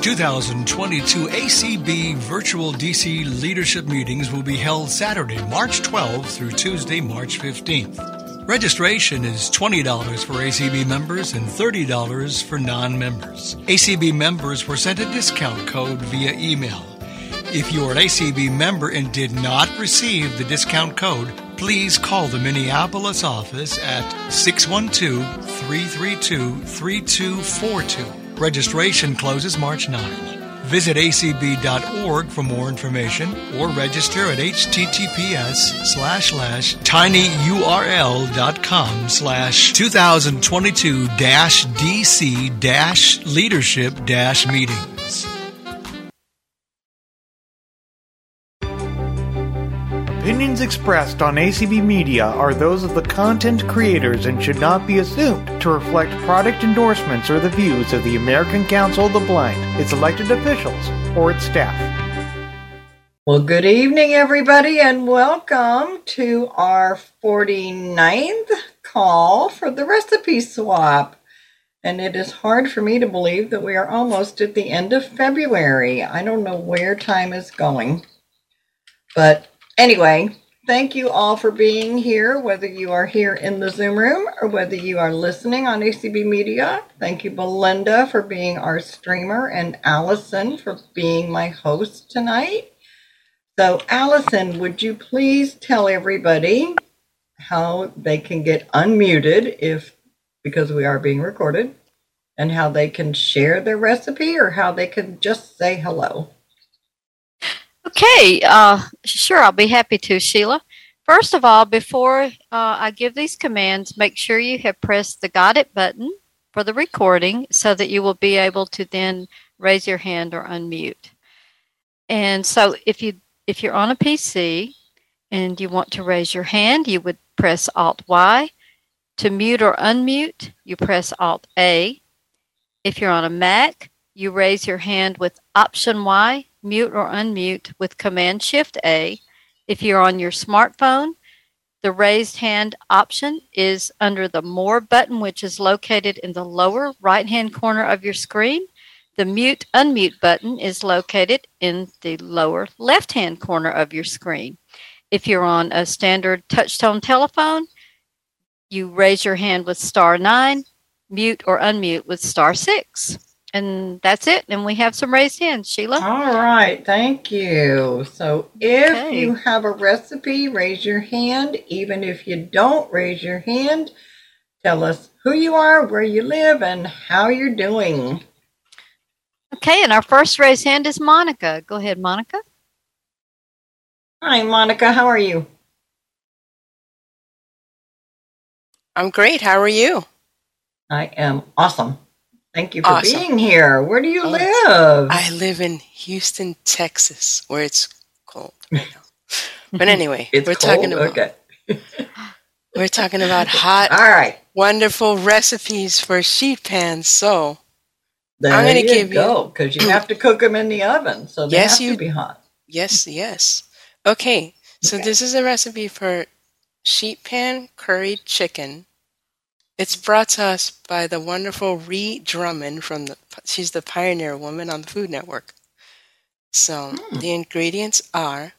The 2022 ACB Virtual DC Leadership Meetings will be held Saturday, March 12th through Tuesday, March 15th. Registration is $20 for ACB members and $30 for non members. ACB members were sent a discount code via email. If you are an ACB member and did not receive the discount code, please call the Minneapolis office at 612 332 3242. Registration closes March 9. Visit acb.org for more information or register at https slash slash tinyurl.com slash 2022 dash DC leadership meetings. Opinions expressed on ACB Media are those of the content creators and should not be assumed to reflect product endorsements or the views of the American Council of the Blind, its elected officials, or its staff. Well, good evening, everybody, and welcome to our 49th call for the recipe swap. And it is hard for me to believe that we are almost at the end of February. I don't know where time is going. But Anyway, thank you all for being here, whether you are here in the Zoom room or whether you are listening on ACB Media. Thank you, Belinda, for being our streamer, and Allison for being my host tonight. So, Allison, would you please tell everybody how they can get unmuted if because we are being recorded and how they can share their recipe or how they can just say hello? Okay, uh, sure, I'll be happy to, Sheila. First of all, before uh, I give these commands, make sure you have pressed the Got It button for the recording so that you will be able to then raise your hand or unmute. And so if you if you're on a PC and you want to raise your hand, you would press Alt Y. To mute or unmute, you press Alt A. If you're on a Mac, you raise your hand with Option Y mute or unmute with Command Shift A. If you're on your smartphone, the raised hand option is under the More button, which is located in the lower right hand corner of your screen. The mute unmute button is located in the lower left hand corner of your screen. If you're on a standard touchtone telephone, you raise your hand with star 9, mute or unmute with star 6 and that's it. And we have some raised hands, Sheila. All right, thank you. So if okay. you have a recipe, raise your hand. Even if you don't raise your hand, tell us who you are, where you live, and how you're doing. Okay, and our first raised hand is Monica. Go ahead, Monica. Hi, Monica. How are you? I'm great. How are you? I am awesome. Thank you for awesome. being here. Where do you oh, live? I live in Houston, Texas, where it's cold right now. But anyway, we're cold? talking about okay. we're talking about hot, all right, wonderful recipes for sheet pans. So there I'm going to give go, you because you have to cook them in the oven, so they yes, have you, to be hot. Yes, yes. Okay, so okay. this is a recipe for sheet pan curried chicken it's brought to us by the wonderful Ree Drummond from the she's the pioneer woman on the Food Network. So mm. the ingredients are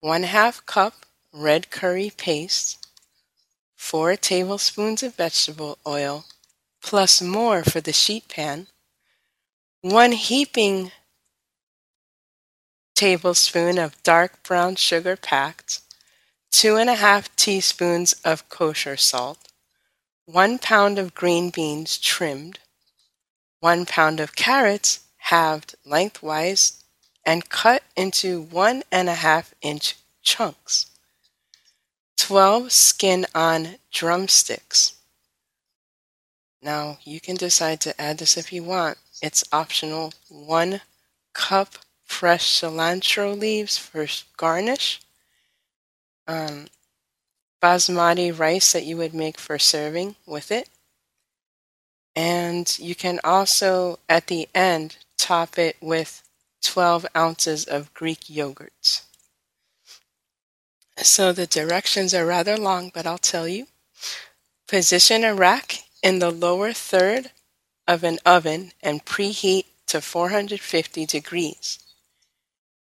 one half cup red curry paste, four tablespoons of vegetable oil, plus more for the sheet pan, one heaping tablespoon of dark brown sugar packed, two and a half teaspoons of kosher salt, 1 pound of green beans trimmed, 1 pound of carrots halved lengthwise and cut into one and a half inch chunks, 12 skin on drumsticks. Now you can decide to add this if you want. It's optional. 1 cup fresh cilantro leaves for garnish. Um, basmati rice that you would make for serving with it. And you can also, at the end, top it with 12 ounces of Greek yogurt. So the directions are rather long, but I'll tell you. Position a rack in the lower third of an oven and preheat to 450 degrees.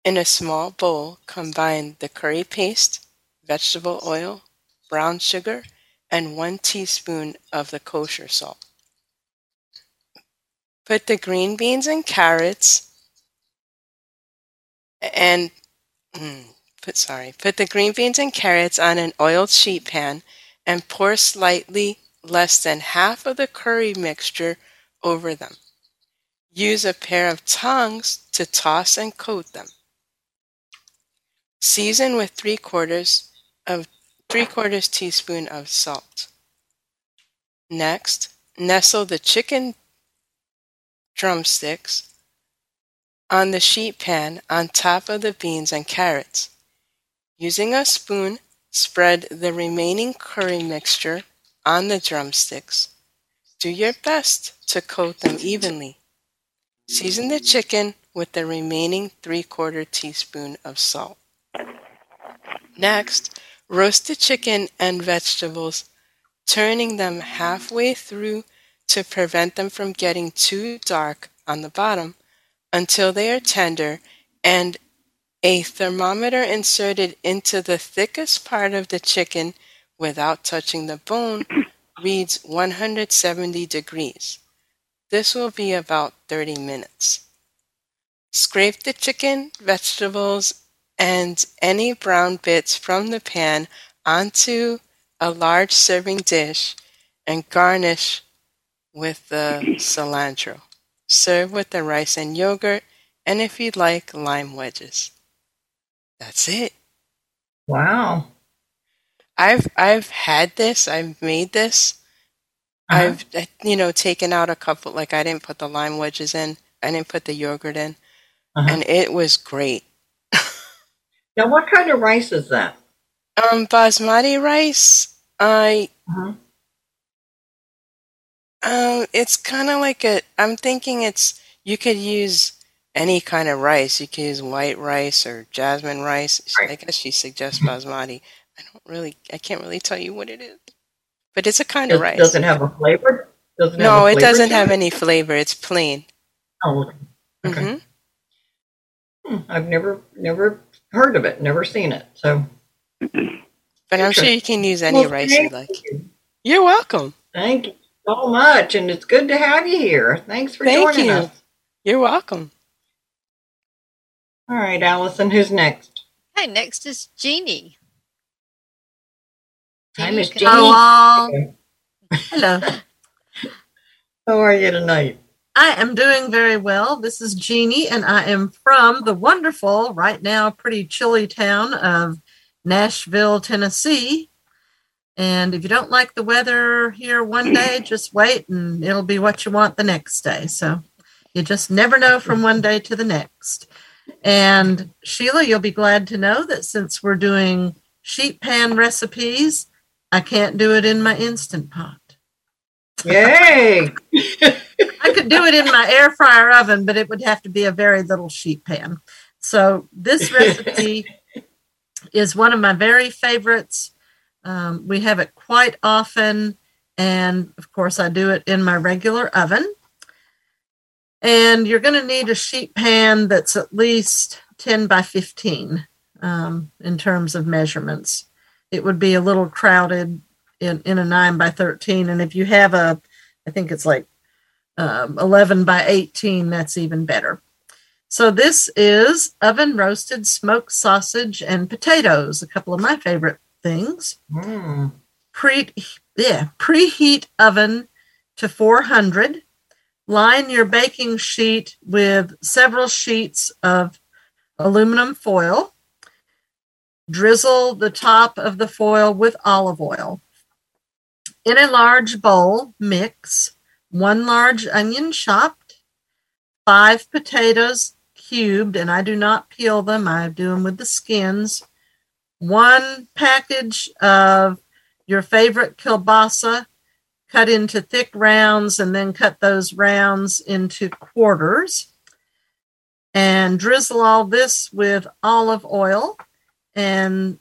In a small bowl, combine the curry paste, vegetable oil, brown sugar, and one teaspoon of the kosher salt. Put the green beans and carrots and mm, put sorry, put the green beans and carrots on an oiled sheet pan and pour slightly less than half of the curry mixture over them. Use a pair of tongs to toss and coat them. Season with three quarters of three quarters teaspoon of salt. Next, nestle the chicken drumsticks on the sheet pan on top of the beans and carrots. Using a spoon, spread the remaining curry mixture on the drumsticks. Do your best to coat them evenly. Season the chicken with the remaining three quarter teaspoon of salt. Next, roast the chicken and vegetables, turning them halfway through to prevent them from getting too dark on the bottom until they are tender and a thermometer inserted into the thickest part of the chicken without touching the bone reads 170 degrees. This will be about 30 minutes. Scrape the chicken, vegetables, and any brown bits from the pan onto a large serving dish and garnish with the cilantro. Serve with the rice and yogurt, and if you'd like, lime wedges. That's it. Wow. I've I've had this. I've made this. Uh-huh. I've you know taken out a couple. Like I didn't put the lime wedges in. I didn't put the yogurt in, Uh-huh. and it was great. Now, what kind of rice is that? Um, basmati rice. I Uh-huh. um, it's kind of like a. I'm thinking it's you could use any kind of rice. You could use white rice or jasmine rice. I guess she suggests basmati. I don't really. I can't really tell you what it is, but it's a kind Does, of rice. Doesn't have a flavor? Does it have no, it doesn't have it? any flavor. It's plain. Oh, okay. hmm Hmm, I've never never heard of it, never seen it. So But I'm sure you can use any Well, rice you like. you. You're welcome. Thank you so much, and it's good to have you here. Thanks for Thank joining you. us. You're welcome. All right, Allison, who's next? Hey, next is Jeannie. Hi, Jeannie, Miss Jeannie. Hello. Hello. How are you tonight? I am doing very well. This is Jeannie, and I am from the wonderful, right now, pretty chilly town of Nashville, Tennessee. And if you don't like the weather here one day, just wait and it'll be what you want the next day. So you just never know from one day to the next. And Sheila, you'll be glad to know that since we're doing sheet pan recipes, I can't do it in my instant pot. Yay! I could do it in my air fryer oven, but it would have to be a very little sheet pan. So this recipe is one of my very favorites. Um, we have it quite often, and of course, I do it in my regular oven. And you're going to need a sheet pan that's at least 10 by 15 um, in terms of measurements. It would be a little crowded in, in a 9 by 13. And if you have a, I think it's like um, 11 by 18, that's even better. So this is oven roasted smoked sausage and potatoes, a couple of my favorite things. Mm. Pre yeah, preheat oven to 400. Line your baking sheet with several sheets of aluminum foil. Drizzle the top of the foil with olive oil. In a large bowl, mix one large onion chopped, five potatoes cubed, and I do not peel them, I do them with the skins, one package of your favorite kielbasa cut into thick rounds, and then cut those rounds into quarters. And drizzle all this with olive oil, and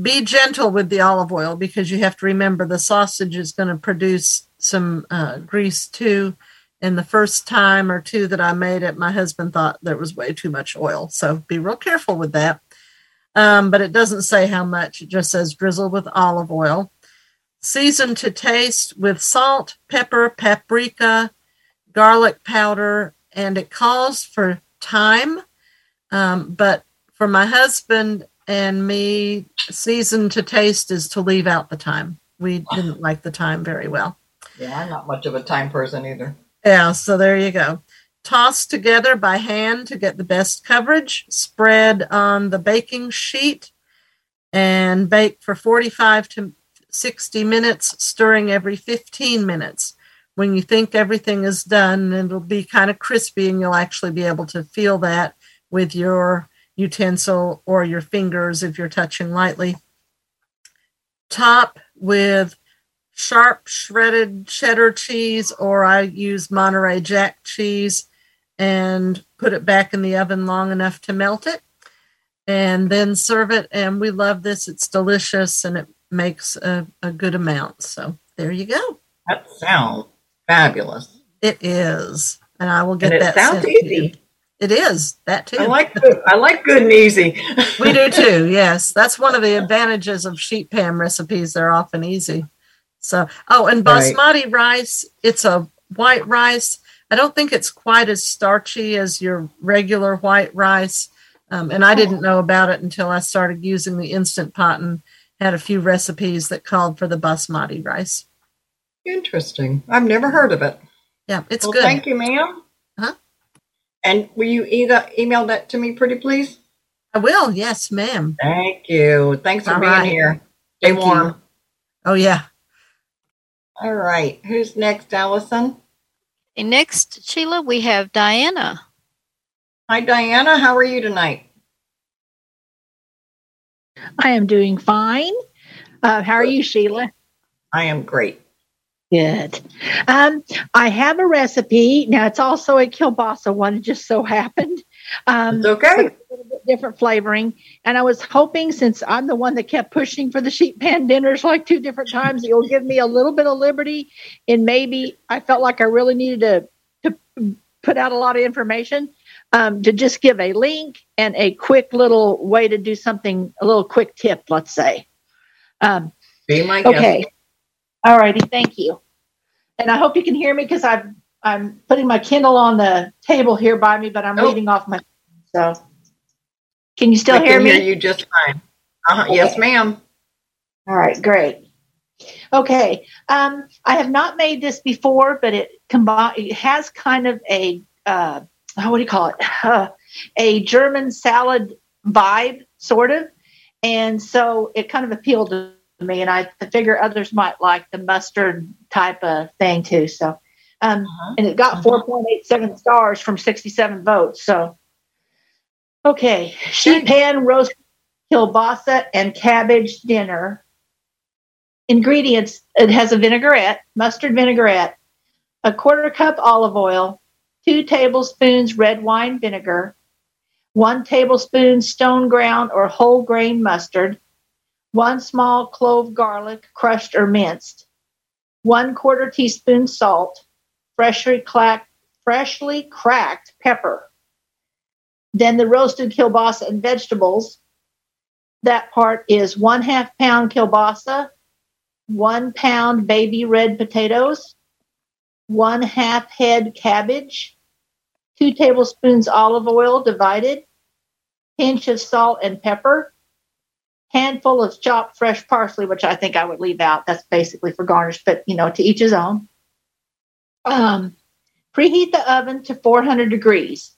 be gentle with the olive oil because you have to remember the sausage is going to produce some uh, grease too, And the first time or two that I made it, my husband thought there was way too much oil. So be real careful with that. Um, but it doesn't say how much, it just says drizzle with olive oil. Season to taste with salt, pepper, paprika, garlic powder, and it calls for thyme. Um, but for my husband and me, season to taste is to leave out the thyme. We didn't like the thyme very well. Yeah, I'm not much of a thyme person either. Yeah, so there you go. Toss together by hand to get the best coverage. Spread on the baking sheet and bake for 45 to 60 minutes, stirring every 15 minutes. When you think everything is done, it'll be kind of crispy and you'll actually be able to feel that with your utensil or your fingers if you're touching lightly. Top with sharp shredded cheddar cheese, or I use Monterey Jack cheese and put it back in the oven long enough to melt it and then serve it. And we love this. It's delicious and it makes a, a good amount. So there you go. That sounds fabulous. It is. And I will get and it that. sounds sent to you. easy. It is that too. I like good. I like good and easy. we do too. Yes, that's one of the advantages of sheet pan recipes. They're often easy. So, oh, and Right. basmati rice. It's a white rice. I don't think it's quite as starchy as your regular white rice. Um, and I didn't know about it until I started using the instant pot and had a few recipes that called for the basmati rice. Interesting. I've never heard of it. Yeah, it's well, good. thank you, ma'am. Huh? And will you either email that to me, pretty please? I will. Yes, ma'am. Thank you. Thanks for All being right. here. Stay Thank you. warm. Oh yeah. All right. Who's next, Allison? And next, Sheila, we have Diana. Hi, Diana. How are you tonight? I am doing fine. Uh, how are you, Sheila? I am great. Good. Um, I have a recipe. Now, it's also a kielbasa one, it just so happened. Um, okay. a little bit different flavoring. And I was hoping, since I'm the one that kept pushing for the sheet pan dinners like two different times, it will give me a little bit of liberty. And maybe I felt like I really needed to, to put out a lot of information um, to just give a link and a quick little way to do something, a little quick tip, let's say. Um, Be my guest. Okay. All righty. Thank you. And I hope you can hear me because I'm I'm putting my Kindle on the table here by me, but I'm Oh. reading off my. So, can you still I hear can me? hear you just fine. Uh-huh. Yes, ma'am. All right, great. Okay, um, I have not made this before, but it combine it has kind of a uh, what do you call it? Uh, a German salad vibe, sort of, and so it kind of appealed to me, and I figure others might like the mustard type of thing too. So, um, Uh-huh. and it got Uh-huh. four point eight seven stars from sixty seven votes. So, okay, sheet pan roast kielbasa and cabbage dinner ingredients it has a vinaigrette mustard vinaigrette a quarter cup olive oil two tablespoons red wine vinegar one tablespoon stone ground or whole grain mustard one small clove garlic crushed or minced one quarter teaspoon salt freshly cracked freshly cracked pepper then the roasted kielbasa and vegetables. That part is one half pound kielbasa one pound baby red potatoes, one half head cabbage, two tablespoons olive oil divided, pinch of salt and pepper, handful of chopped fresh parsley, which I think I would leave out. That's basically for garnish, but you know, to each his own. Um, preheat the oven to 400 degrees.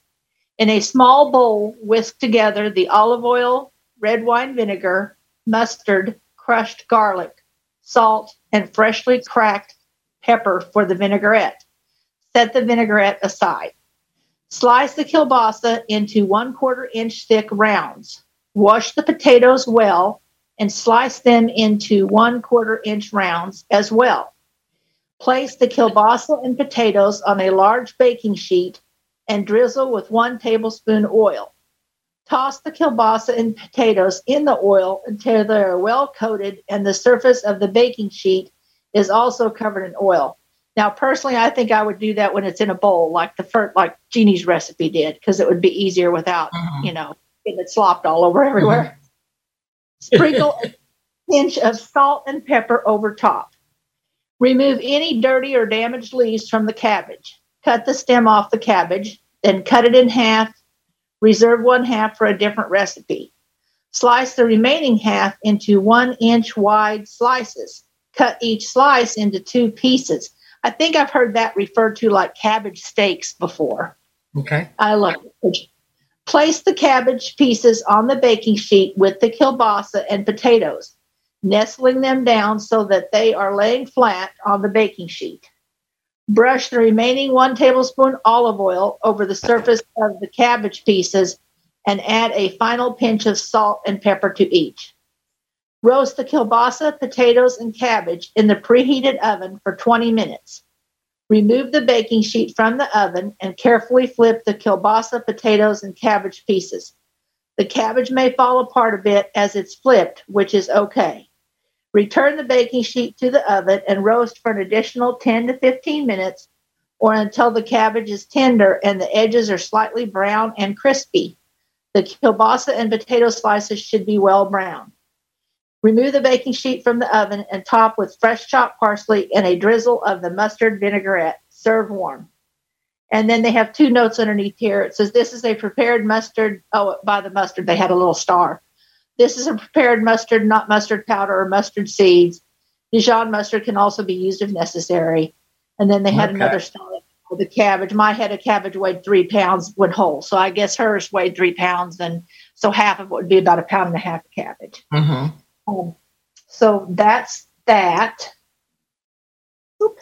In a small bowl, whisk together the olive oil, red wine vinegar, mustard, crushed garlic salt, and freshly cracked pepper for the vinaigrette. Set the vinaigrette aside. Slice the kielbasa into one quarter inch thick rounds. Wash the potatoes well and slice them into one quarter inch rounds as well. Place the kielbasa and potatoes on a large baking sheet and drizzle with one tablespoon oil. Toss the kielbasa and potatoes in the oil until they are well coated and the surface of the baking sheet is also covered in oil. Now, personally, I think I would do that when it's in a bowl, like the first, like Jeannie's recipe did, because it would be easier without, Mhm. you know, getting it slopped all over everywhere. Mm-hmm. Sprinkle a pinch of salt and pepper over top. Remove any dirty or damaged leaves from the cabbage. Cut the stem off the cabbage, then cut it in half. Reserve one half for a different recipe. Slice the remaining half into one inch wide slices. Cut each slice into two pieces. I think I've heard that referred to like cabbage steaks before. Okay. I love it. Place the cabbage pieces on the baking sheet with the kielbasa and potatoes, nestling them down so that they are laying flat on the baking sheet. Brush the remaining one tablespoon olive oil over the surface of the cabbage pieces and add a final pinch of salt and pepper to each. Roast the kielbasa, potatoes, and cabbage in the preheated oven for 20 minutes. Remove the baking sheet from the oven and carefully flip the kielbasa, potatoes, and cabbage pieces. The cabbage may fall apart a bit as it's flipped, which is okay. Return the baking sheet to the oven and roast for an additional 10 to 15 minutes or until the cabbage is tender and the edges are slightly brown and crispy. The kielbasa and potato slices should be well browned. Remove the baking sheet from the oven and top with fresh chopped parsley and a drizzle of the mustard vinaigrette. Serve warm. And then they have two notes underneath here. It says, This is a prepared mustard. Oh, by the mustard, they had a little star. This is a prepared mustard, not mustard powder or mustard seeds. Dijon mustard can also be used if necessary. And then they had Okay. another star the cabbage. My head of cabbage weighed three pounds when whole. So I guess hers weighed three pounds. And so half of it would be about a pound and a half of cabbage. Mm-hmm. Um, so that's that. Oop.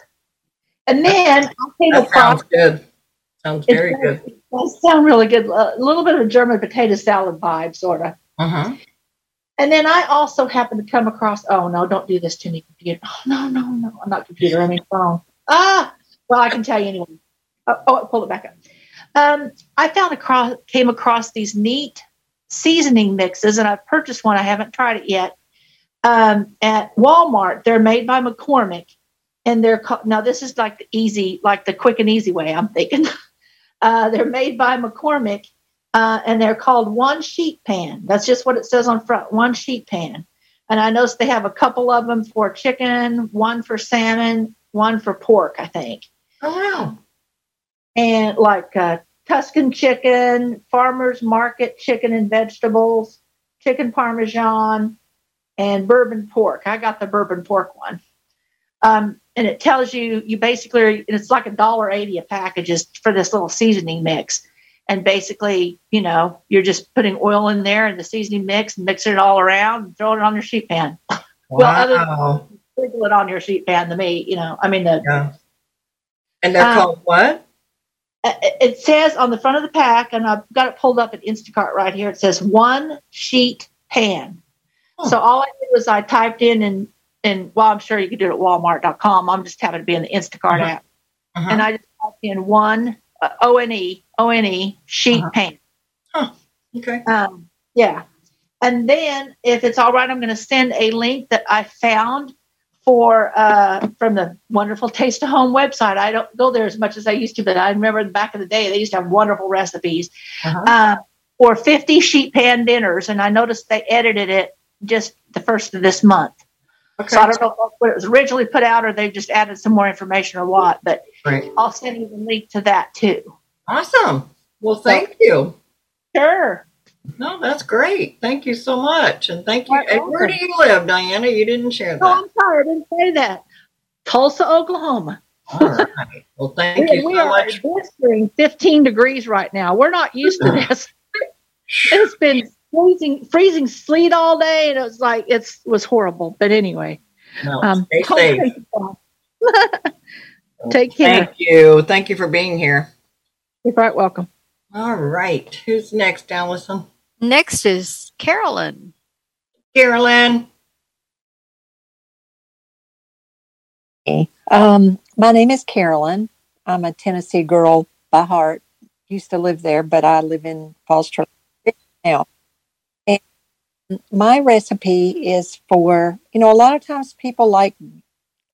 And then I came That across. sounds good. Sounds very good. It does sound really good. A little bit of a German potato salad vibe, sort of. Mm-hmm. And then I also happened to come across. Oh no! Don't do this to me, computer. Oh no, no, no! I'm not computer. I mean phone. Ah, well, I can tell you anyway. Oh, oh pull it back up. Um, I found across came across these neat seasoning mixes, and I've purchased one. I haven't tried it yet. Um, at Walmart, they're made by McCormick, and they're called. Now this is like the easy, like the quick and easy way. I'm thinking. Uh, they're made by McCormick, uh, and they're called one sheet pan. That's just what it says on front, one sheet pan. And I noticed they have a couple of them for chicken, one for salmon, one for pork, I think. Oh, wow. And like uh, Tuscan chicken, farmers market chicken and vegetables, chicken parmesan, and bourbon pork. I got the bourbon pork one. Um, and it tells you you basically it's like a dollar eighty a package is for this little seasoning mix. And basically, you know, you're just putting oil in there and the seasoning mix and mixing it all around and throwing it on your sheet pan. Well, other than- Wow. Sprinkle it on your sheet pan to me, you know. I mean the Yeah. And they're Um, called what? Uh, it says on the front of the pack, and I've got it pulled up at Instacart right here. It says one sheet pan. So all I did was I typed in and and well, I'm sure you could do it at Walmart.com. I'm just happened to be in the Instacart Uh-huh. app, Uh-huh. and I just typed in one uh, O N E O N E sheet Uh-huh. pan. okay. Um, yeah. And then, if it's all right, I'm going to send a link that I found for uh, from the wonderful Taste of Home website. I don't go there as much as I used to, but I remember back in the day they used to have wonderful recipes Uh-huh. uh, for 50 sheet pan dinners, and I noticed they edited it just the first of this month. Okay. So I don't know what it was originally put out, or they just added some more information or what. But. I'll send you the link to that too. Awesome. Well, thank you. Sure. No, that's great. Thank you so much. And thank you. And where do you live, Diana? You didn't share oh, that. Oh. I'm sorry, I didn't say that. Tulsa, Oklahoma. All right. Well, thank we, you we so much. blistering 15 degrees right now. We're not used to this. it's been freezing, freezing sleet all day, and it was like it's was horrible. But anyway, No, um, stay safe. Take care. Thank you. Thank you for being here. You're quite welcome. All right. Who's next, Allison? Next is Carolyn. Carolyn. Um, my name is Carolyn. I'm a Tennessee girl by heart. Used to live there, but I live in Falls Church now. My recipe is for, you know, a lot of times people like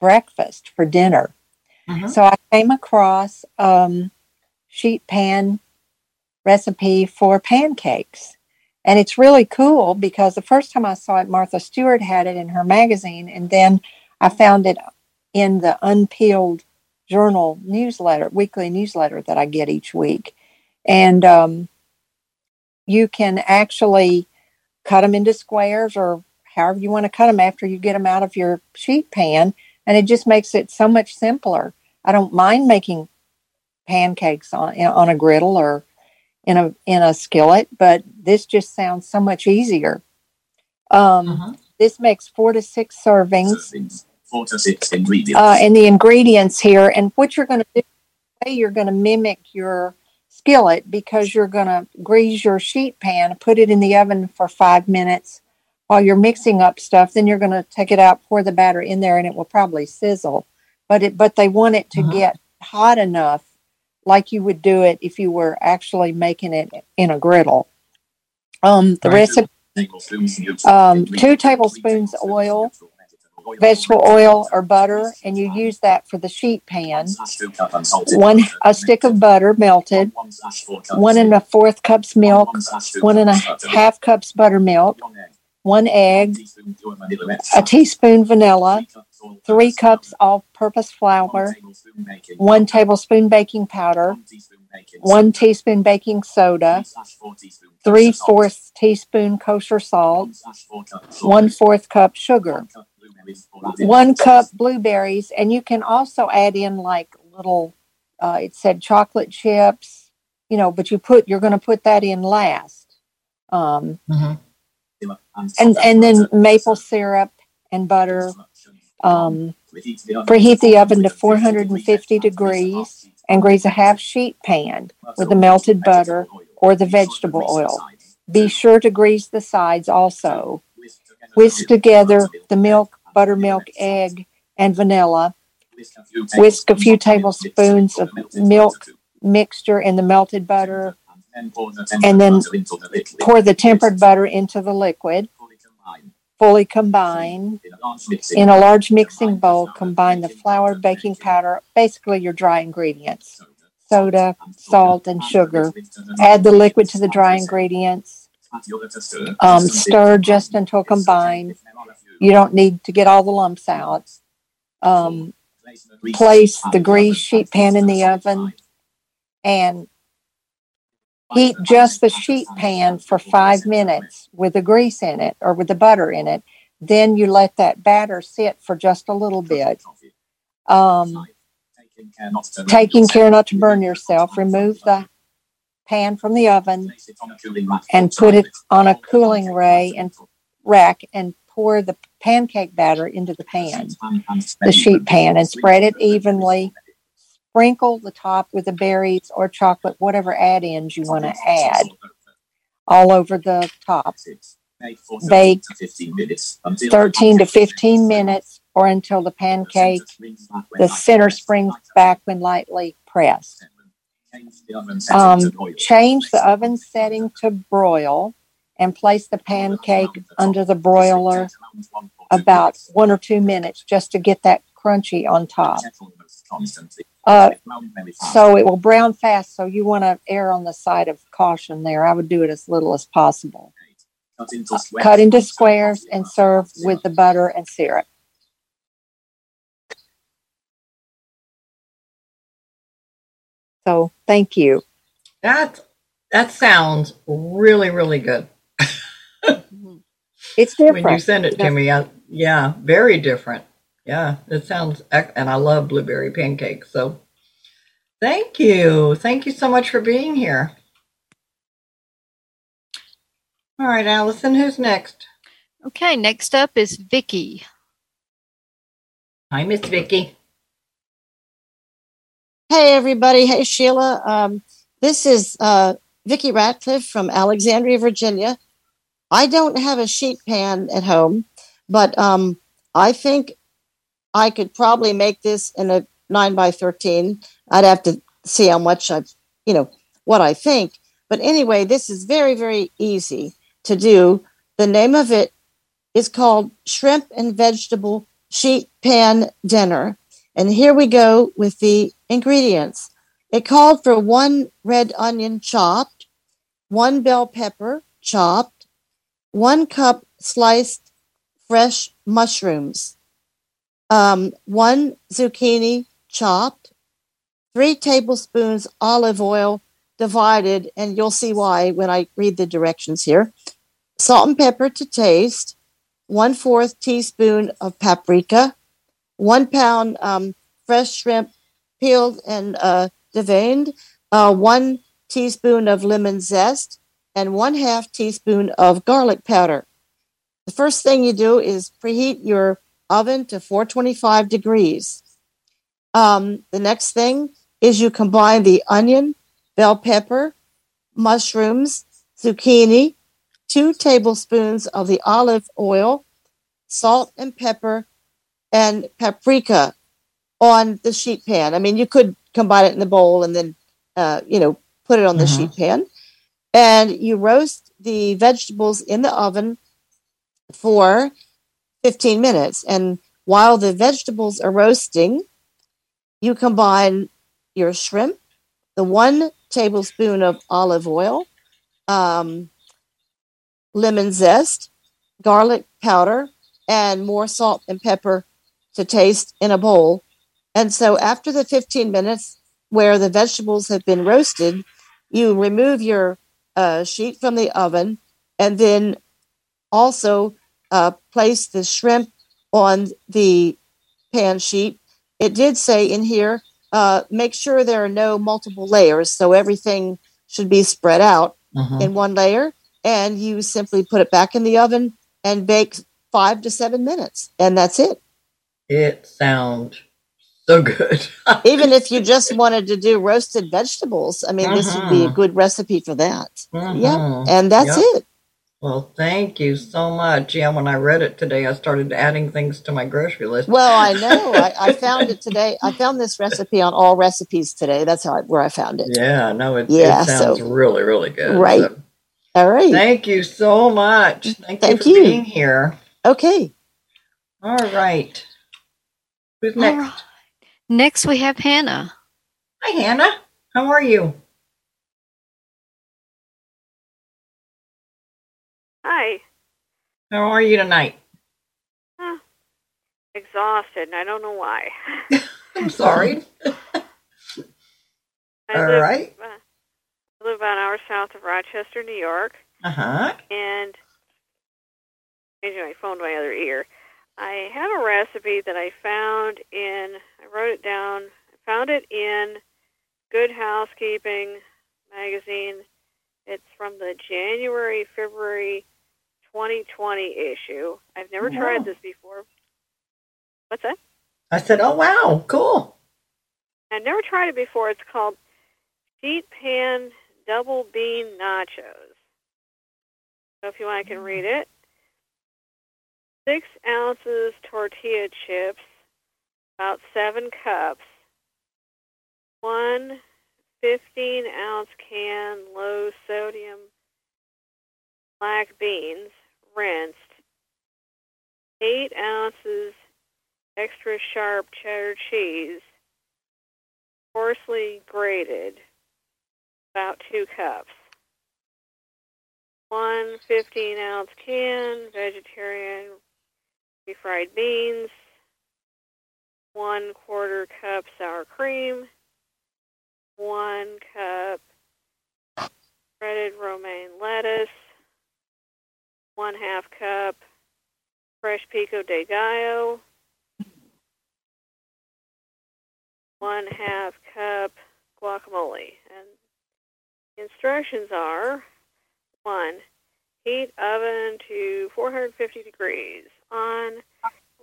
breakfast for dinner. Mm-hmm. So I came across um, sheet pan recipe for pancakes. And it's really cool because the first time I saw it, Martha Stewart had it in her magazine. And then I found it in the Unpeeled Journal newsletter, weekly newsletter that I get each week. And um, you can actually cut them into squares or however you want to cut them after you get them out of your sheet pan. And it just makes it so much simpler. I don't mind making pancakes on, on a griddle or in a in a skillet, but this just sounds so much easier. Um, uh-huh. This makes four to six servings. Four to six ingredients. Uh, and the ingredients here, and what you're going to do, you're going to mimic your skillet because you're going to grease your sheet pan, put it in the oven for five minutes while you're mixing up stuff. Then you're going to take it out, pour the batter in there, and it will probably sizzle. But it, but they want it to uh-huh. get hot enough like you would do it if you were actually making it in a griddle. Um, the recipe um, two tablespoons oil, vegetable oil or butter, and you use that for the sheet pan. One a stick of butter melted, one and a fourth cups milk, one and a half cups buttermilk, one egg, a teaspoon vanilla, three cups all purpose flour, one tablespoon baking powder, one teaspoon baking soda, three fourths teaspoon kosher salt, one fourth cup sugar, one cup blueberries, and you can also add in like little, uh, it said chocolate chips, you know, but you put, you're going to put that in last. Um, mm-hmm. And, and then maple syrup and butter um, preheat the oven to 450 degrees. and grease a half sheet pan with the melted butter or the vegetable oil. Be sure to grease the sides also. Whisk together the milk, buttermilk, egg, and vanilla. Whisk a few tablespoons of milk mixture in the melted butter. And then pour the tempered butter into the liquid. Fully combine. In a large mixing bowl, combine the flour, baking powder, basically your dry ingredients, soda, salt, and sugar. Add the liquid. to the dry ingredients. Um, stir just until combined. You don't need to get all the lumps out. Um, place the grease sheet pan in the oven and Heat just the sheet pan for five minutes with the grease in it or with the butter in it. Then you let that batter sit for just a little bit. Um, taking care not to burn yourself, remove the pan from the oven and put it on a cooling ray and rack and pour the pancake batter into the pan, the sheet pan, and spread it evenly. Sprinkle the top with the berries or chocolate, whatever add ins you want to add, all over the top. Bake 13 to 15 minutes or until the pancake, the center springs back when lightly pressed. Um, change the oven setting to broil and place the pancake under the broiler about one or two minutes just to get that crunchy on top. Uh, so it will brown fast. So you want to err on the side of caution there. I would do it as little as possible. Cut into squares and serve with the butter and syrup. So thank you. That that sounds really really good. It's different. When you send it to me, I, yeah, very different. Yeah, it sounds, and I love blueberry pancakes. So thank you. Thank you so much for being here. All right, Allison, who's next? Okay, next up is Vicki. Hi, Miss Vicki. Hey, everybody. Hey, Sheila. Um, this is uh, Vicki Ratcliffe from Alexandria, Virginia. I don't have a sheet pan at home, but um, I think I could probably make this in a 9 by 13. I'd have to see how much I, you know, what I think. But anyway, this is very, very easy to do. The name of it is called Shrimp and Vegetable Sheet Pan Dinner. And here we go with the ingredients. It called for one red onion chopped, one bell pepper chopped, one cup sliced fresh mushrooms, um, one zucchini chopped, three tablespoons olive oil divided, and you'll see why when I read the directions here. Salt and pepper to taste, one fourth teaspoon of paprika, one pound um, fresh shrimp peeled and uh, deveined, uh, one teaspoon of lemon zest, and one half teaspoon of garlic powder. The first thing you do is preheat your oven to 425 degrees. Um, the next thing is you combine the onion, bell pepper, mushrooms, zucchini, two tablespoons of the olive oil, salt and pepper, and paprika on the sheet pan. I mean, you could combine it in the bowl and then, uh, you know, put it on the Mhm. sheet pan. And you roast the vegetables in the oven for 15 minutes. And while the vegetables are roasting, you combine your shrimp, the one tablespoon of olive oil, um, lemon zest, garlic powder, and more salt and pepper to taste in a bowl. And so after the 15 minutes where the vegetables have been roasted, you remove your uh, sheet from the oven and then also uh, place the shrimp on the pan sheet. It did say in here, uh, make sure there are no multiple layers, so everything should be spread out Mhm. in one layer. And you simply put it back in the oven and bake five to seven minutes, and that's it. It sounds so good. Even if you just wanted to do roasted vegetables, I mean, this would be a Mhm. good recipe for that. Mhm. Yep, and that's Yep. it. Well, thank you so much. Yeah, when I read it today, I started adding things to my grocery list. Well, I know. I, I found it today. I found this recipe on All Recipes today. That's how I, where I found it. Yeah, no, it, Yeah, it sounds so- really, really good. Right. So, All right. thank you so much. Thank, Thank you for you. being here. Okay. All right. Who's next? Right. Next, we have Hannah. Hi, Hannah. How are you? Hi. How are you tonight? Exhausted, and I don't know why. I'm sorry. I All live, right. uh, I live about an hour south of Rochester, New York, Uh huh. and changing my phone my other ear. I have a recipe that I found in. I wrote it down. I found it in Good Housekeeping magazine. It's from the January February 2020 issue. I've never oh, Wow. tried this before. What's that? I said, oh, wow, cool. I've never tried it before. It's called sheet pan double bean nachos. So if you want, I can read it. Six ounces tortilla chips, about seven cups. One 15 ounce can low sodium black beans, rinsed. Eight ounces extra sharp cheddar cheese, coarsely grated, about two cups. One 15 ounce can vegetarian refried beans, one quarter cup sour cream, one cup shredded romaine lettuce, one half cup fresh pico de gallo, one half cup guacamole. And instructions are one, heat oven to 450 degrees on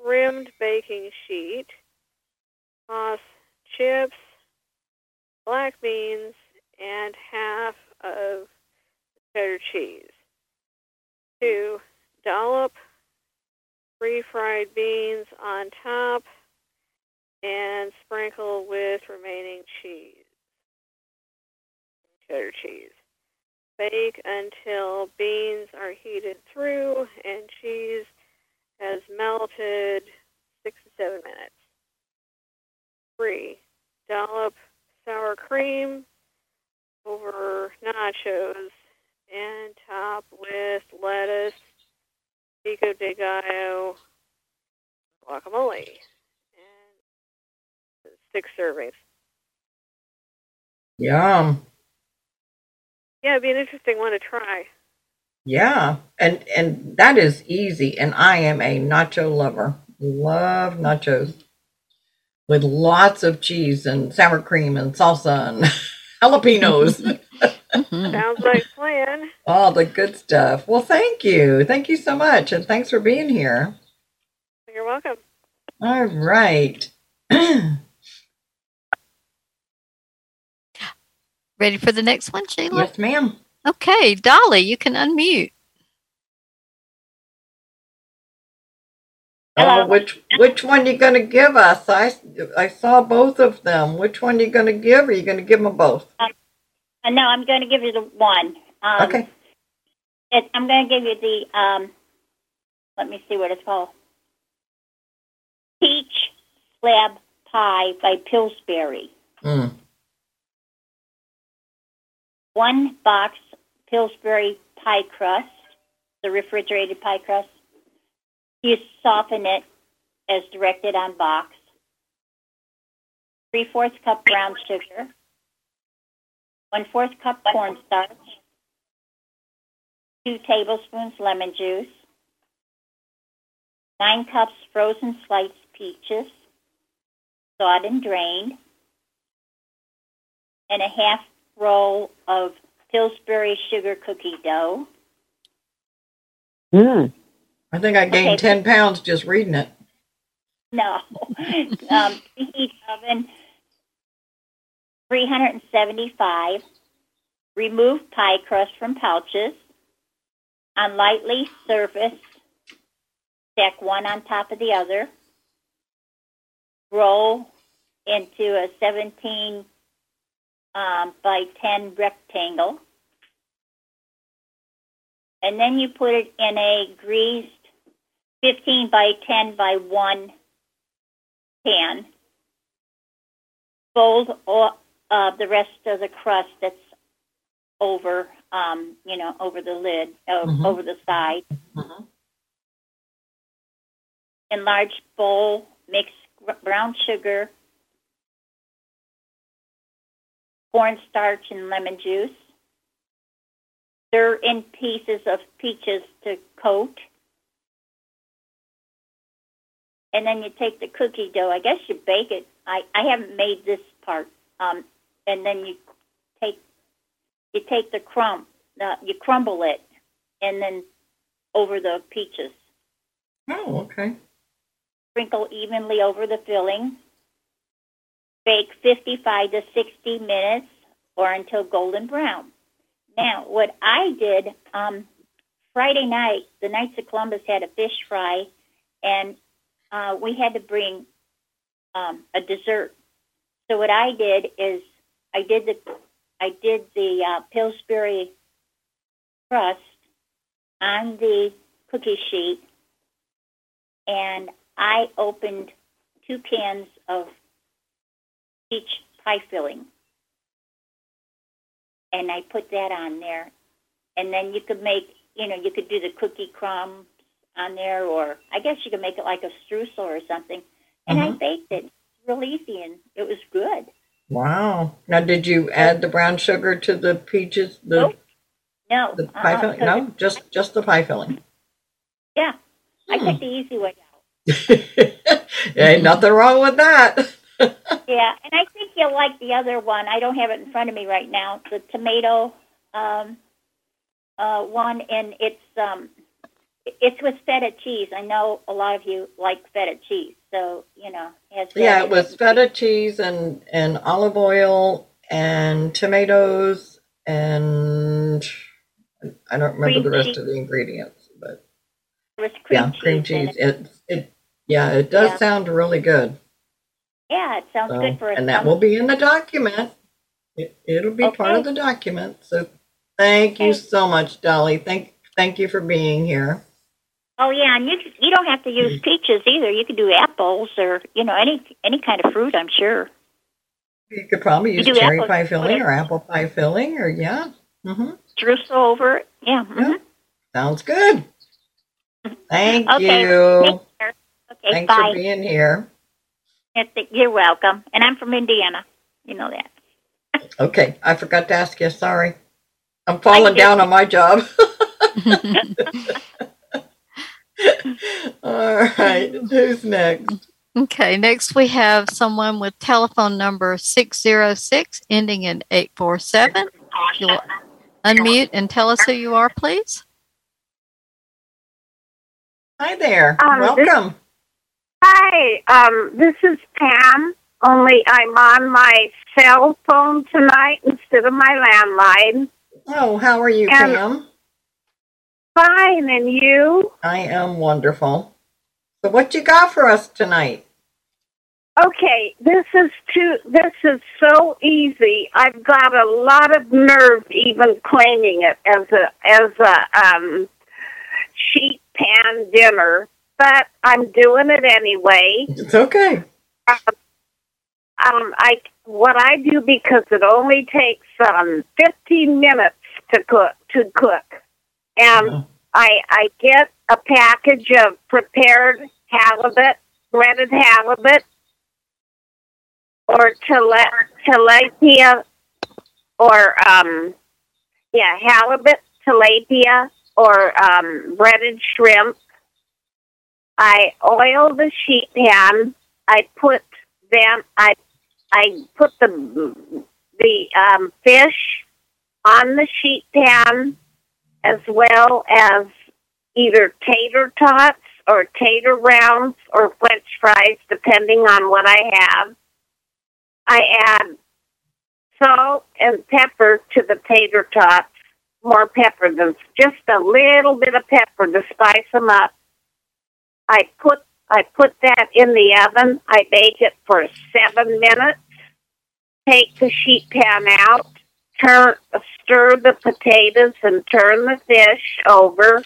rimmed baking sheet. Toss chips, black beans, and half of cheddar cheese. Two, dollop refried beans on top and sprinkle with remaining cheese, cheddar cheese. Bake until beans are heated through and cheese has melted six to seven minutes. Three, Dollop sour cream over nachos and top with lettuce, pico de gallo, guacamole, and six servings. Yum. Yeah, it'd be an interesting one to try. Yeah, and and that is easy. And I am a nacho lover. Love nachos with lots of cheese and sour cream and salsa and jalapenos. Sounds like a plan. All the good stuff. Well, thank you. Thank you so much. And thanks for being here. You're welcome. All right. Ready for the next one, Sheila? yes, ma'am. Okay, Dolly, you can unmute. Oh, which which one you gonna give us? I I saw both of them. Which one you gonna give? Or you gonna give them both? Uh, no, I'm going to give you the one. Um, Okay. It, I'm going to give you the, um, let me see what it's called. Peach Slab Pie by Pillsbury. Mm. One box Pillsbury pie crust, the refrigerated pie crust. You soften it as directed on box. Three fourths cup brown sugar. One fourth cup cornstarch. Two tablespoons lemon juice. Nine cups frozen sliced peaches, thawed and drained. And a half roll of Pillsbury sugar cookie dough. Mm. I think I gained Okay. ten pounds just reading it. No. um, preheat oven 375. Remove pie crust from pouches. On lightly surface, stack one on top of the other. Roll into a 17 um, by 10 rectangle. And then you put it in a greased 15 by 10 by 1 pan. Fold all, uh, the rest of the crust that's over, um, you know, over the lid, uh, Mhm. over the side. Mhm. In large bowl, mix brown sugar, cornstarch, and lemon juice. Stir in pieces of peaches to coat. and then you take the cookie dough. I guess you bake it. I, I haven't made this part. Um, and then you take you take the crumb, uh, you crumble it, and then over the peaches. Oh, okay. Sprinkle evenly over the filling. Bake 55 to 60 minutes or until golden brown. Now, what I did um, Friday night, the Knights of Columbus had a fish fry, and uh, we had to bring um, a dessert. So what I did is I did the I did the uh, Pillsbury crust on the cookie sheet, and I opened two cans of peach pie filling, and I put that on there. And then you could make, you know, you could do the cookie crumbs on there, or I guess you could make it like a streusel or something. And I Mhm. baked it real easy, and it was good. Wow. Now, did you add the brown sugar to the peaches? The Nope. No, the pie uh-uh, filling? No, just just the pie filling. yeah, I Hmm. took the easy way out. Ain't nothing wrong with that. Yeah, and I think you'll like the other one. I don't have it in front of me right now. The tomato um, uh, one, and it's um, it's with feta cheese. I know a lot of you like feta cheese, so you know. It Yeah, it was feta cheese and and olive oil and tomatoes and I don't remember Cream the rest cheese. of the ingredients, but cream yeah, cream cheese. It. It it yeah, it does Yeah. sound really good. Yeah, it sounds So, good for a and that will be in the document. It, it'll be part of the document. So thank you so much, Dolly. Thank thank you for being here. Oh yeah, and you you don't have to use peaches either. You could do apples or you know any any kind of fruit. I'm sure. You could probably use cherry apple- pie filling or apple pie filling, or yeah. Mm-hmm. Streusel over it. Yeah. mhm. Sounds good. Thank Okay. you. Okay. Thanks bye. for being here. Yes, You're welcome. And I'm from Indiana. You know that. Okay, I forgot to ask you. Sorry. I'm falling down on my job. All right. Who's next? Okay, next we have someone with telephone number 606 ending in 847. You'll unmute and tell us who you are, please. Hi there. Um, this- Welcome. Hi, um, this is Pam. Only I'm on my cell phone tonight instead of my landline. Oh, how are you, And- Pam? Fine, and you? I am wonderful. So, what you got for us tonight? Okay, this is too. This is so easy. I've got a lot of nerve even claiming it as a as a um, sheet pan dinner, but I'm doing it anyway. It's okay. um, I what I do because it only takes um, 15 minutes to cook to cook, and I I get a package of prepared halibut, breaded halibut, or tile- tilapia, or um, yeah, halibut, tilapia, or um, breaded shrimp. I oil the sheet pan. I put them. I I put the the um, fish on the sheet pan as well as either tater tots or tater rounds or French fries, depending on what I have. I add salt and pepper to the tater tots, more pepper than just a little bit of pepper to spice them up. I put I put that in the oven. I bake it for seven minutes. Take the sheet pan out. Turn, stir the potatoes and turn the fish over.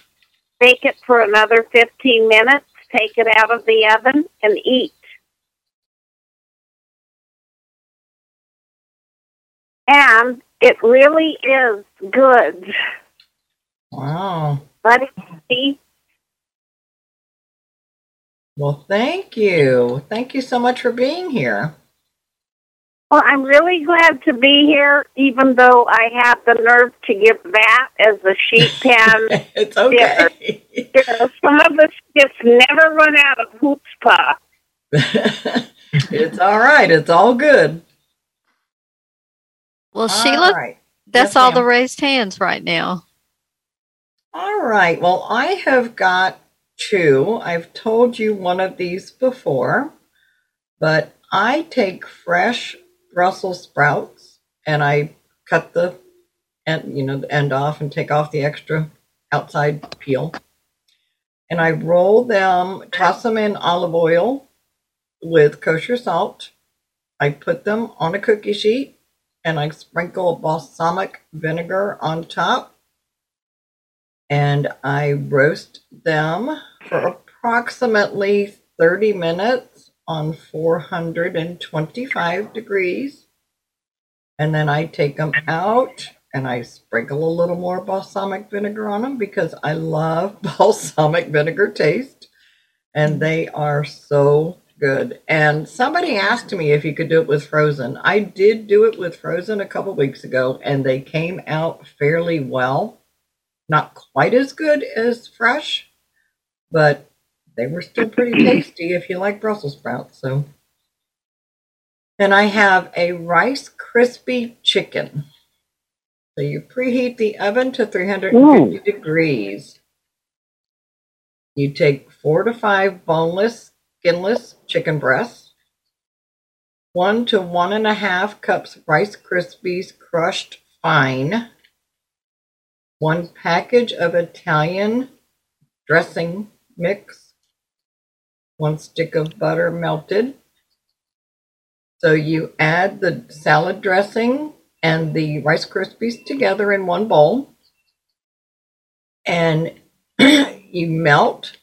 Bake it for another 15 minutes. Take it out of the oven and eat. And it really is good. Wow. But see, Well, thank you. Thank you so much for being here. Well, I'm really glad to be here, even though I have the nerve to give that as a sheet pan. it's okay. Some of us just never run out of chutzpah. It's all right. It's all good. Well, All Sheila, right. that's Yes, all ma'am. the raised hands right now. All right. Well, I have got two. I've told you one of these before, but I take fresh Brussels sprouts and I cut the end, you know, the end off and take off the extra outside peel. And I roll them, toss them in olive oil with kosher salt. I put them on a cookie sheet and I sprinkle balsamic vinegar on top and I roast them for approximately 30 minutes on 425 degrees. And then I take them out and I sprinkle a little more balsamic vinegar on them because I love balsamic vinegar taste. And they are so good. And somebody asked me if you could do it with frozen. I did do it with frozen a couple weeks ago and they came out fairly well not quite as good as fresh, but they were still pretty tasty if you like Brussels sprouts. So, and I have a Rice Krispie chicken. So you preheat the oven to 350 mm. degrees. You take four to five boneless, skinless chicken breasts, one to one and a half cups Rice Krispies crushed fine, one package of Italian dressing mix, one stick of butter melted. So you add the salad dressing and the Rice Krispies together in one bowl, and you melt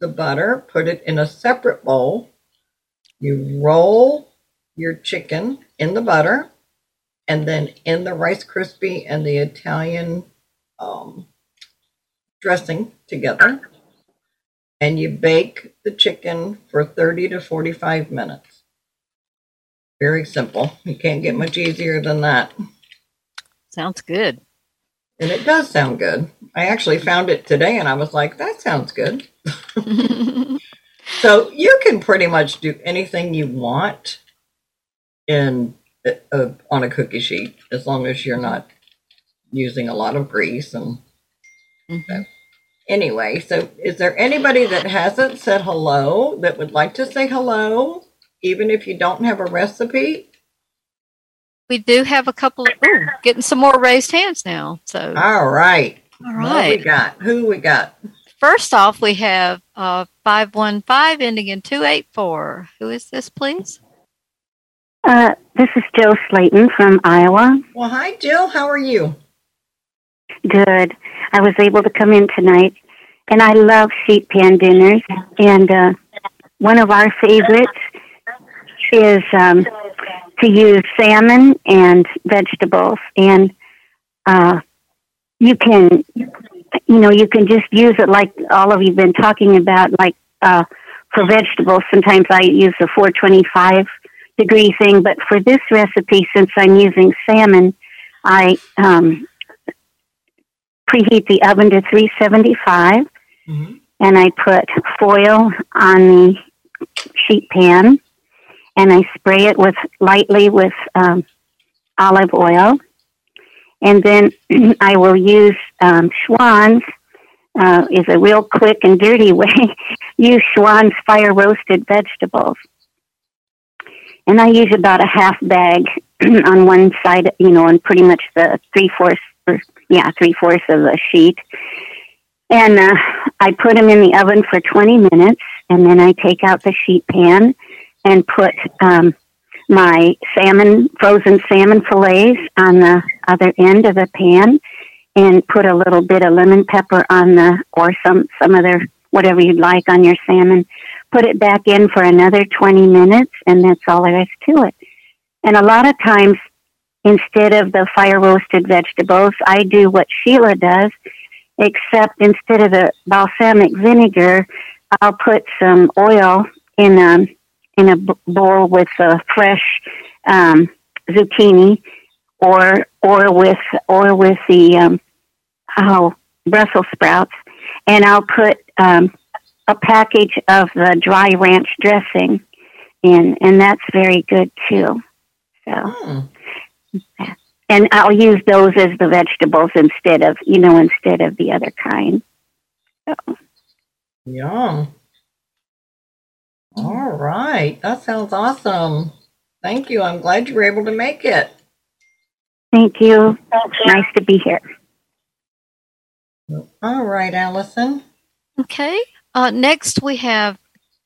the butter, put it in a separate bowl. You roll your chicken in the butter and then in the Rice Krispie and the Italian um, dressing together. And you bake the chicken for 30 to 45 minutes. Very simple. You can't get much easier than that. Sounds good. And it does sound good. I actually found it today and I was like, that sounds good. so you can pretty much do anything you want in uh, on a cookie sheet as long as you're not using a lot of grease and Mhm. Anyway so is there anybody that hasn't said hello that would like to say hello even if you don't have a recipe We do have a couple of ooh, getting some more raised hands now. So all right all what we got who we got First off, we have uh, 515 ending in 284. Who is this, please? Uh, this is Jill Slayton from Iowa. well hi jill how are you Good. I was able to come in tonight, and I love sheet pan dinners. And uh, one of our favorites is um, to use salmon and vegetables. And uh, you can, you know, you can just use it like all of you've been talking about, like uh, for vegetables. Sometimes I use the 425 degree thing, but for this recipe, since I'm using salmon, I um, preheat the oven to 375 Mhm. and I put foil on the sheet pan and I spray it with lightly with um, olive oil. And then I will use um, Schwan's, uh, is a real quick and dirty way, use Schwan's fire roasted vegetables. And I use about a half bag on one side, you know, and pretty much the three fourths, yeah, three fourths of a sheet. And uh, I put them in the oven for 20 minutes, and then I take out the sheet pan and put um, my salmon, frozen salmon fillets on the other end of the pan, and put a little bit of lemon pepper on the, or some some other whatever you'd like on your salmon. Put it back in for another 20 minutes, and that's all there is to it. And a lot of times, instead of the fire roasted vegetables, I do what Sheila does, except instead of the balsamic vinegar, I'll put some oil in a in a bowl with a fresh um, zucchini, or or with or with the um, oh Brussels sprouts, and I'll put um, a package of the dry ranch dressing in, and that's very good too. So Hmm. And I'll use those as the vegetables instead of you know instead of the other kind. Yum. All right. That sounds awesome. Thank you. I'm glad you were able to make it. Thank you. Nice to be here. All right, Allison. Okay. Uh, next, we have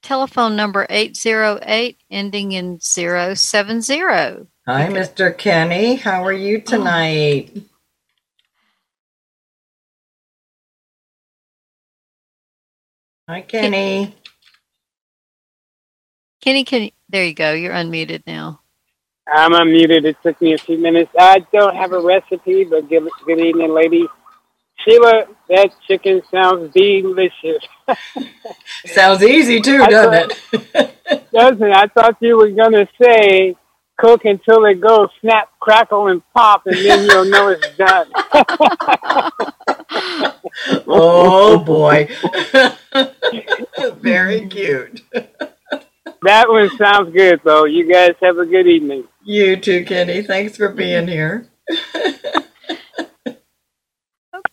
telephone number 808 ending in 070. Hi, Mr. Kenny. How are you oh. tonight? Hi, Kenny. Kenny, can there you go. You're unmuted now. I'm unmuted. It took me a few minutes. I don't have a recipe, but good, good evening, ladies. Sheila, that chicken sounds delicious. Sounds easy too, doesn't thought- it? Doesn't it? I thought you were going to say cook until it goes snap, crackle, and pop, and then you'll know it's done. oh boy. Very cute. That one sounds good, though. You guys have a good evening. You too, Kenny. Thanks for being here.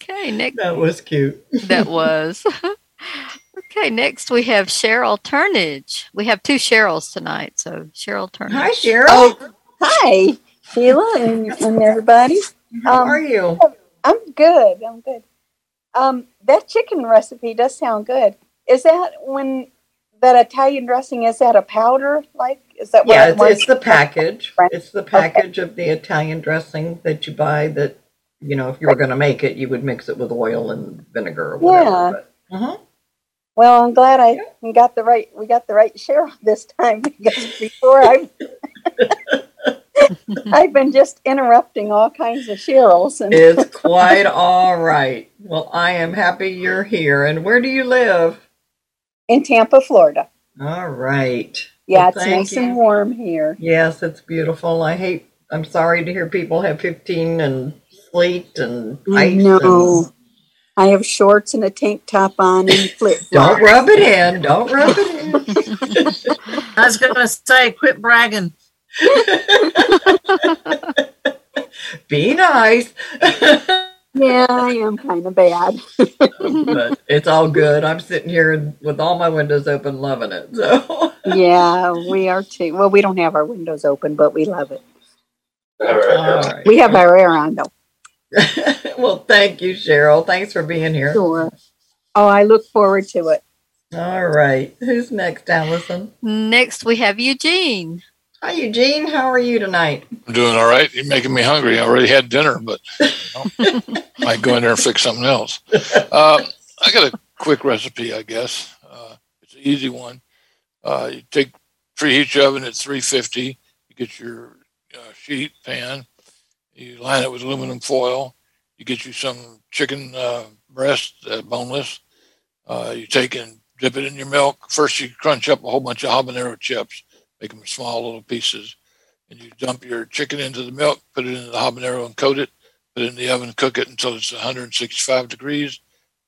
Okay, Nick. That was cute. That was. Okay, next we have Cheryl Turnage. We have two Cheryls tonight. So, Cheryl Turnage. Hi, Cheryl. Oh, hi, Sheila and, and everybody. How Um, are you? I'm good. I'm good. Um, that chicken recipe does sound good. Is that when that Italian dressing? Is that a powder? Like, is that what Yeah, it's, was? it's the package. It's the package of the Italian dressing that you buy that, you know, if you were going to make it, you would mix it with oil and vinegar or whatever. Yeah. But, uh-huh. Well, I'm glad I got the right. We got the right Cheryl this time because before I, I've been just interrupting all kinds of Cheryls. And It's quite all right. Well, I am happy you're here. And where do you live? in Tampa, Florida. All right. Yeah, Well, it's nice you. and warm here. Yes, it's beautiful. I hate. I'm sorry to hear people have 15 and sleet and I ice. know. I have shorts and a tank top on and flip don't rub it in. Don't rub it in. I was going to say, quit bragging. Be nice. Yeah, I am kind of bad. but it's all good. I'm sitting here with all my windows open, loving it. So yeah, we are too. Well, we don't have our windows open, but we love it. all right. We have our air on though. well, thank you, Cheryl. Thanks for being here. Sure. Oh, I look forward to it. All right. Who's next, Allison? Next, we have Eugene. Hi, Eugene. How are you tonight? I'm doing all right. You're making me hungry. I already had dinner, but you know, might go in there and fix something else. Uh, I got a quick recipe, I guess. Uh, it's an easy one. Uh, you take preheat your oven at 350. You get your uh, sheet pan. You line it with aluminum foil. You get you some chicken uh, breast, uh, boneless. Uh, you take and dip it in your milk. First, you crunch up a whole bunch of habanero chips, make them small little pieces and you dump your chicken into the milk, put it into the habanero and coat it, put it in the oven, cook it until it's 165 degrees,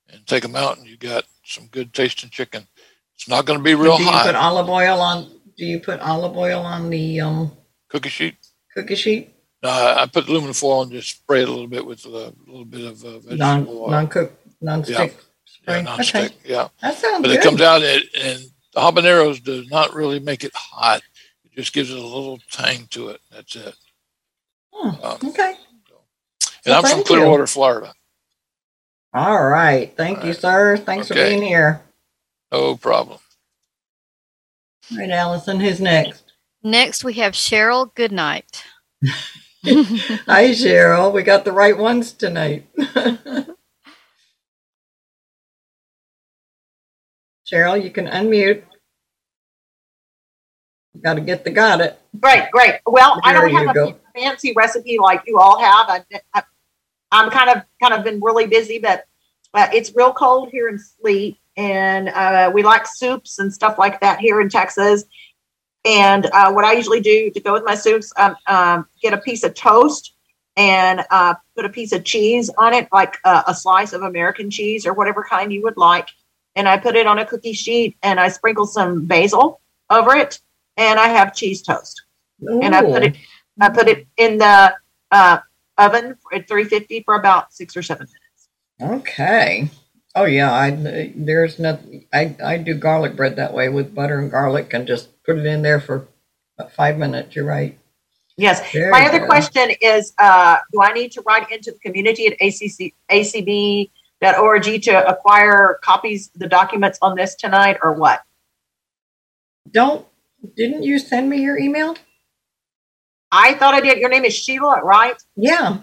and take them out, and you got some good tasting chicken. It's not going to be real hot. do you hot. put olive oil on? Do you put olive oil on the um, Cookie sheet. cookie sheet? No, I I put aluminum foil and just spray it a little bit with a little bit of uh, vegetable Non oil. non cook non Yeah. stick spray. Yeah, non-stick. Okay. Yeah. That sounds but good. it comes out and, and the habaneros do not really make it hot. It just gives it a little tang to it. That's it. Hmm, Um, okay. and I'm from thank you. Clearwater, Florida. All right. Thank you, sir. Thanks for being here. No problem. All right, Allison. Who's next? Next, we have Cheryl Goodnight. Hi, Cheryl. We got the right ones tonight. Cheryl, you can unmute. You Got to get the got it. Great, great. Well, I don't have go. a fancy recipe like you all have. I, I'm kind of kind of been really busy, but uh, it's real cold here in Sleep, and uh, we like soups and stuff like that here in Texas. And uh, what I usually do to go with my soups, um, um, get a piece of toast and uh, put a piece of cheese on it, like uh, a slice of American cheese or whatever kind you would like. And I put it on a cookie sheet and I sprinkle some basil over it, and I have cheese toast and I put it I put it in the uh, oven at 350 for about six or seven minutes. Okay. Oh yeah, I there's nothing. I I do garlic bread that way with butter and garlic, and just put it in there for about five minutes. You're right. Yes. Very My other good. question is, uh, do I need to write into the community at ACC, acb.org to acquire copies of the documents on this tonight, or what? Don't didn't you send me your email? I thought I did. Your name is Sheila, right? Yeah.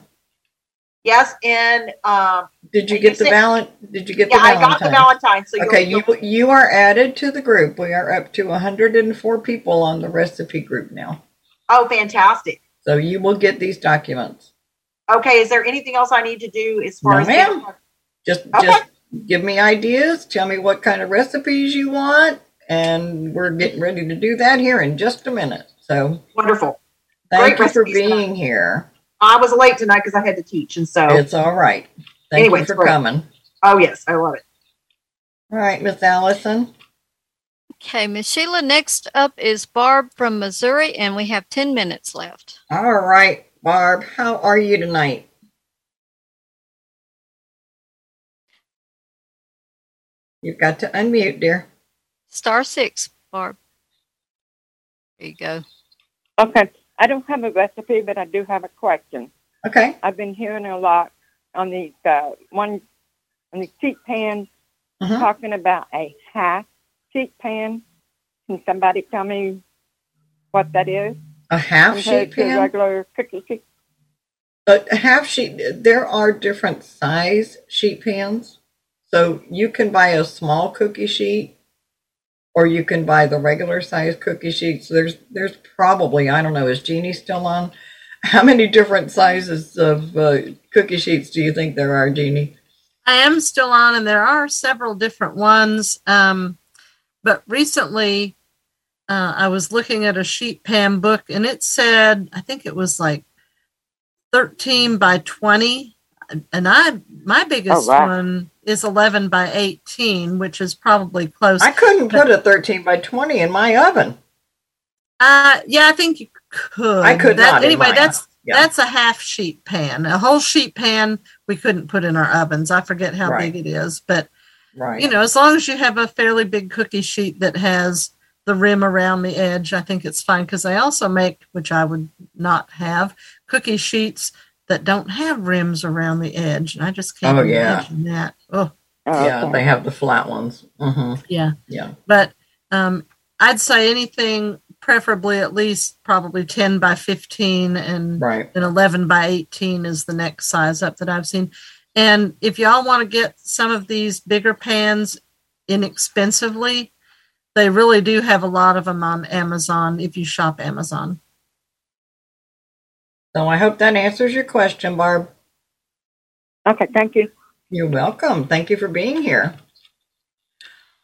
Yes. And um, Did you get the said- val? Did you get Yeah, the I Valentine? got the Valentine. So okay, you you'll- are added to the group. We are up to 104 people on the recipe group now. Oh, fantastic. So you will get these documents. Okay. Is there anything else I need to do as far No, as ma'am. Just just give me ideas. Tell me what kind of recipes you want, and we're getting ready to do that here in just a minute. So Wonderful. thank Great you for being here. I was late tonight because I had to teach, and so It's all right. Thank Anyway, you for coming. Oh yes, I love it. All right, Miss Allison. Okay, Miss Sheila, next up is Barb from Missouri, and we have 10 minutes left. All right, Barb. How are you tonight? You've got to unmute, dear. Star six, Barb. There you go. Okay. I don't have a recipe, but I do have a question. Okay. I've been hearing a lot on these uh, one on the sheet pan Mhm. talking about a half sheet pan. Can somebody tell me what that is? A half sheet pan? regular cookie sheet. A half sheet. There are different size sheet pans. So you can buy a small cookie sheet or you can buy the regular size cookie sheets. There's there's probably, I don't know, is Jeannie still on? How many different sizes of uh, cookie sheets do you think there are, Jeannie? I am still on, and there are several different ones. Um, but recently, uh, I was looking at a sheet pan book, and it said, I think it was like 13 by 20. And I, my biggest Oh, wow. one is 11 by 18, which is probably close. I couldn't put a 13 by 20 in my oven. Uh, yeah, I think you could. I could That- not in Anyway, that's Yeah. that's a half sheet pan. A whole sheet pan we couldn't put in our ovens. I forget how Right. big it is, but Right. you know, as long as you have a fairly big cookie sheet that has the rim around the edge, I think it's fine. Because they also make, which I would not have, cookie sheets that don't have rims around the edge, and I just can't Oh, yeah. imagine that. Oh, yeah, they have the flat ones. hmm yeah. Yeah. But um, I'd say anything, preferably at least probably 10 by 15 and, Right. and 11 by 18 is the next size up that I've seen. And if y'all want to get some of these bigger pans inexpensively, they really do have a lot of them on Amazon if you shop Amazon. So I hope that answers your question, Barb. Okay, thank you. You're welcome. Thank you for being here.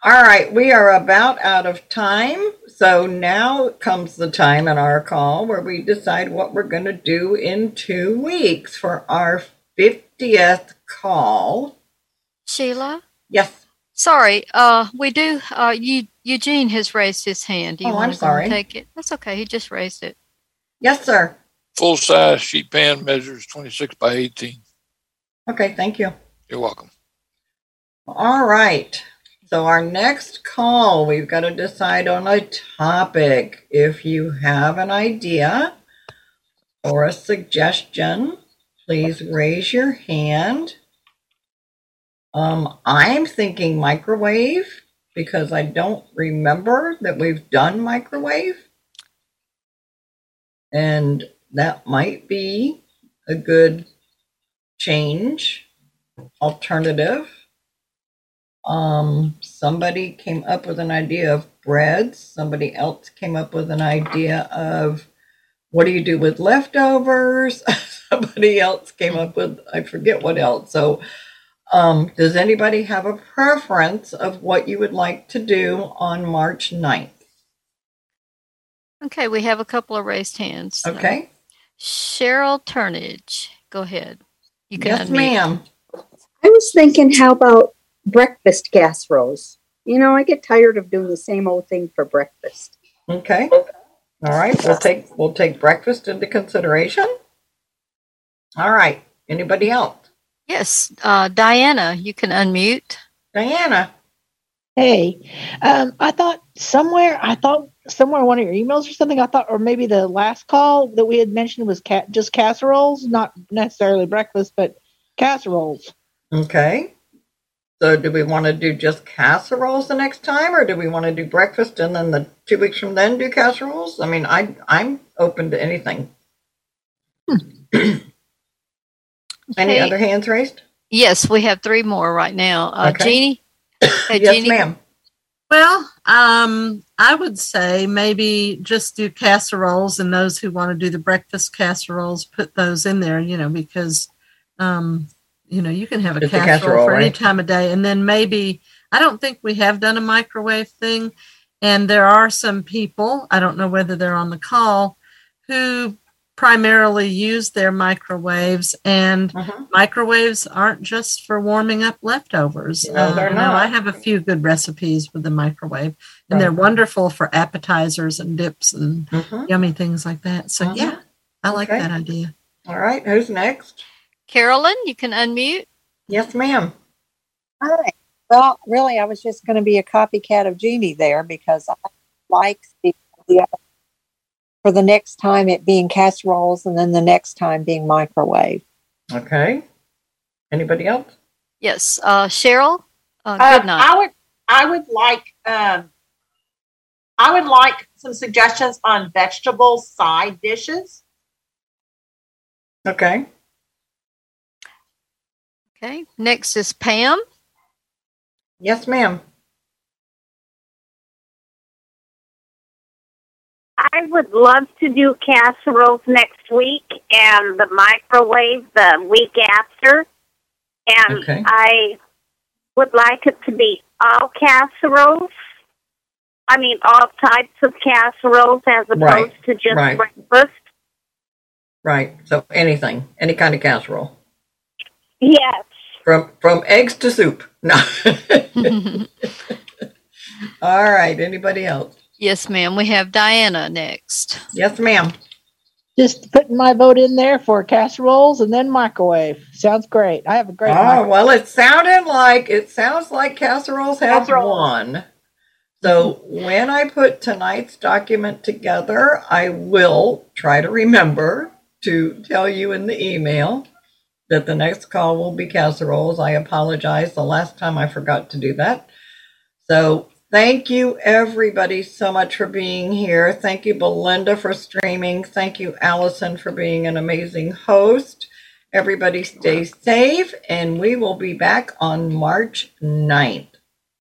All right, we are about out of time. So now comes the time in our call where we decide what we're going to do in two weeks for our 50th call. Sheila? Yes. Sorry, uh, we do. Uh, Eu- Eugene has raised his hand. Do you Oh, want I'm to go sorry. take it? That's okay. He just raised it. Yes, sir. Full size sheet pan measures 26 by 18. Okay, thank you. You're welcome. All right. So our next call, we've got to decide on a topic. If you have an idea or a suggestion, please raise your hand. Um, I'm thinking microwave because I don't remember that we've done microwave. And that might be a good change alternative. Um, somebody came up with an idea of breads. Somebody else came up with an idea of what do you do with leftovers? somebody else came up with I forget what else. So, um, does anybody have a preference of what you would like to do on March 9th? Okay, we have a couple of raised hands. so. Okay. Cheryl Turnage, go ahead. You can Yes, unmute. ma'am. I was thinking, how about breakfast casseroles? You know, I get tired of doing the same old thing for breakfast. Okay. All right. We'll take we'll take breakfast into consideration. All right. Anybody else? Yes, uh, Diana, you can unmute. Diana. Hey, um, I thought somewhere, I thought somewhere one of your emails or something, I thought, or maybe the last call that we had mentioned was ca- just casseroles, not necessarily breakfast, but casseroles. Okay. So do we want to do just casseroles the next time or do we want to do breakfast and then the two weeks from then do casseroles? I mean I I'm open to anything. Any Okay. other hands raised? Yes, we have three more right now. Uh, Okay. Jeannie? Hey, yes, Jeannie? ma'am. Well, um, I would say maybe just do casseroles, and those who want to do the breakfast casseroles, put those in there. You know, because um, you know you can have a casserole, casserole, for any time of day, and then maybe I don't think we have done a microwave thing, and there are some people I don't know whether they're on the call who primarily use their microwaves and Uh-huh. microwaves aren't just for warming up leftovers No, they're Uh, now, i have a few good recipes with the microwave and they're wonderful for appetizers and dips and Mhm. yummy things like that so Uh-huh. yeah i like Okay. that idea All right, who's next? Carolyn, you can unmute. Yes, ma'am. Hi. Well, really, I was just going to be a copycat of Jeannie there because I like the idea for the next time it being casseroles and then the next time being microwave. Okay. Anybody else? Yes, uh, Cheryl? Uh, Uh, Goodnight. I would I would like um I would like some suggestions on vegetable side dishes. Okay. Okay, next is Pam. Yes, ma'am. I would love to do casseroles next week and the microwave the week after. And Okay. I would like it to be all casseroles. I mean, all types of casseroles as opposed Right, to just right. breakfast. Right. So anything, any kind of casserole, Yes. from from eggs to soup. No. All right. Anybody else? Yes, ma'am. We have Diana next. Yes, ma'am. Just putting my vote in there for casseroles and then microwave. Sounds great. I have a great Oh microwave. well, it sounded like it sounds like casseroles have Casseroles. won. So when I put tonight's document together, I will try to remember to tell you in the email that the next call will be casseroles. I apologize. The last time I forgot to do that. So thank you everybody so much for being here. Thank you Belinda for streaming. Thank you Allison for being an amazing host. Everybody stay safe and we will be back on March 9th.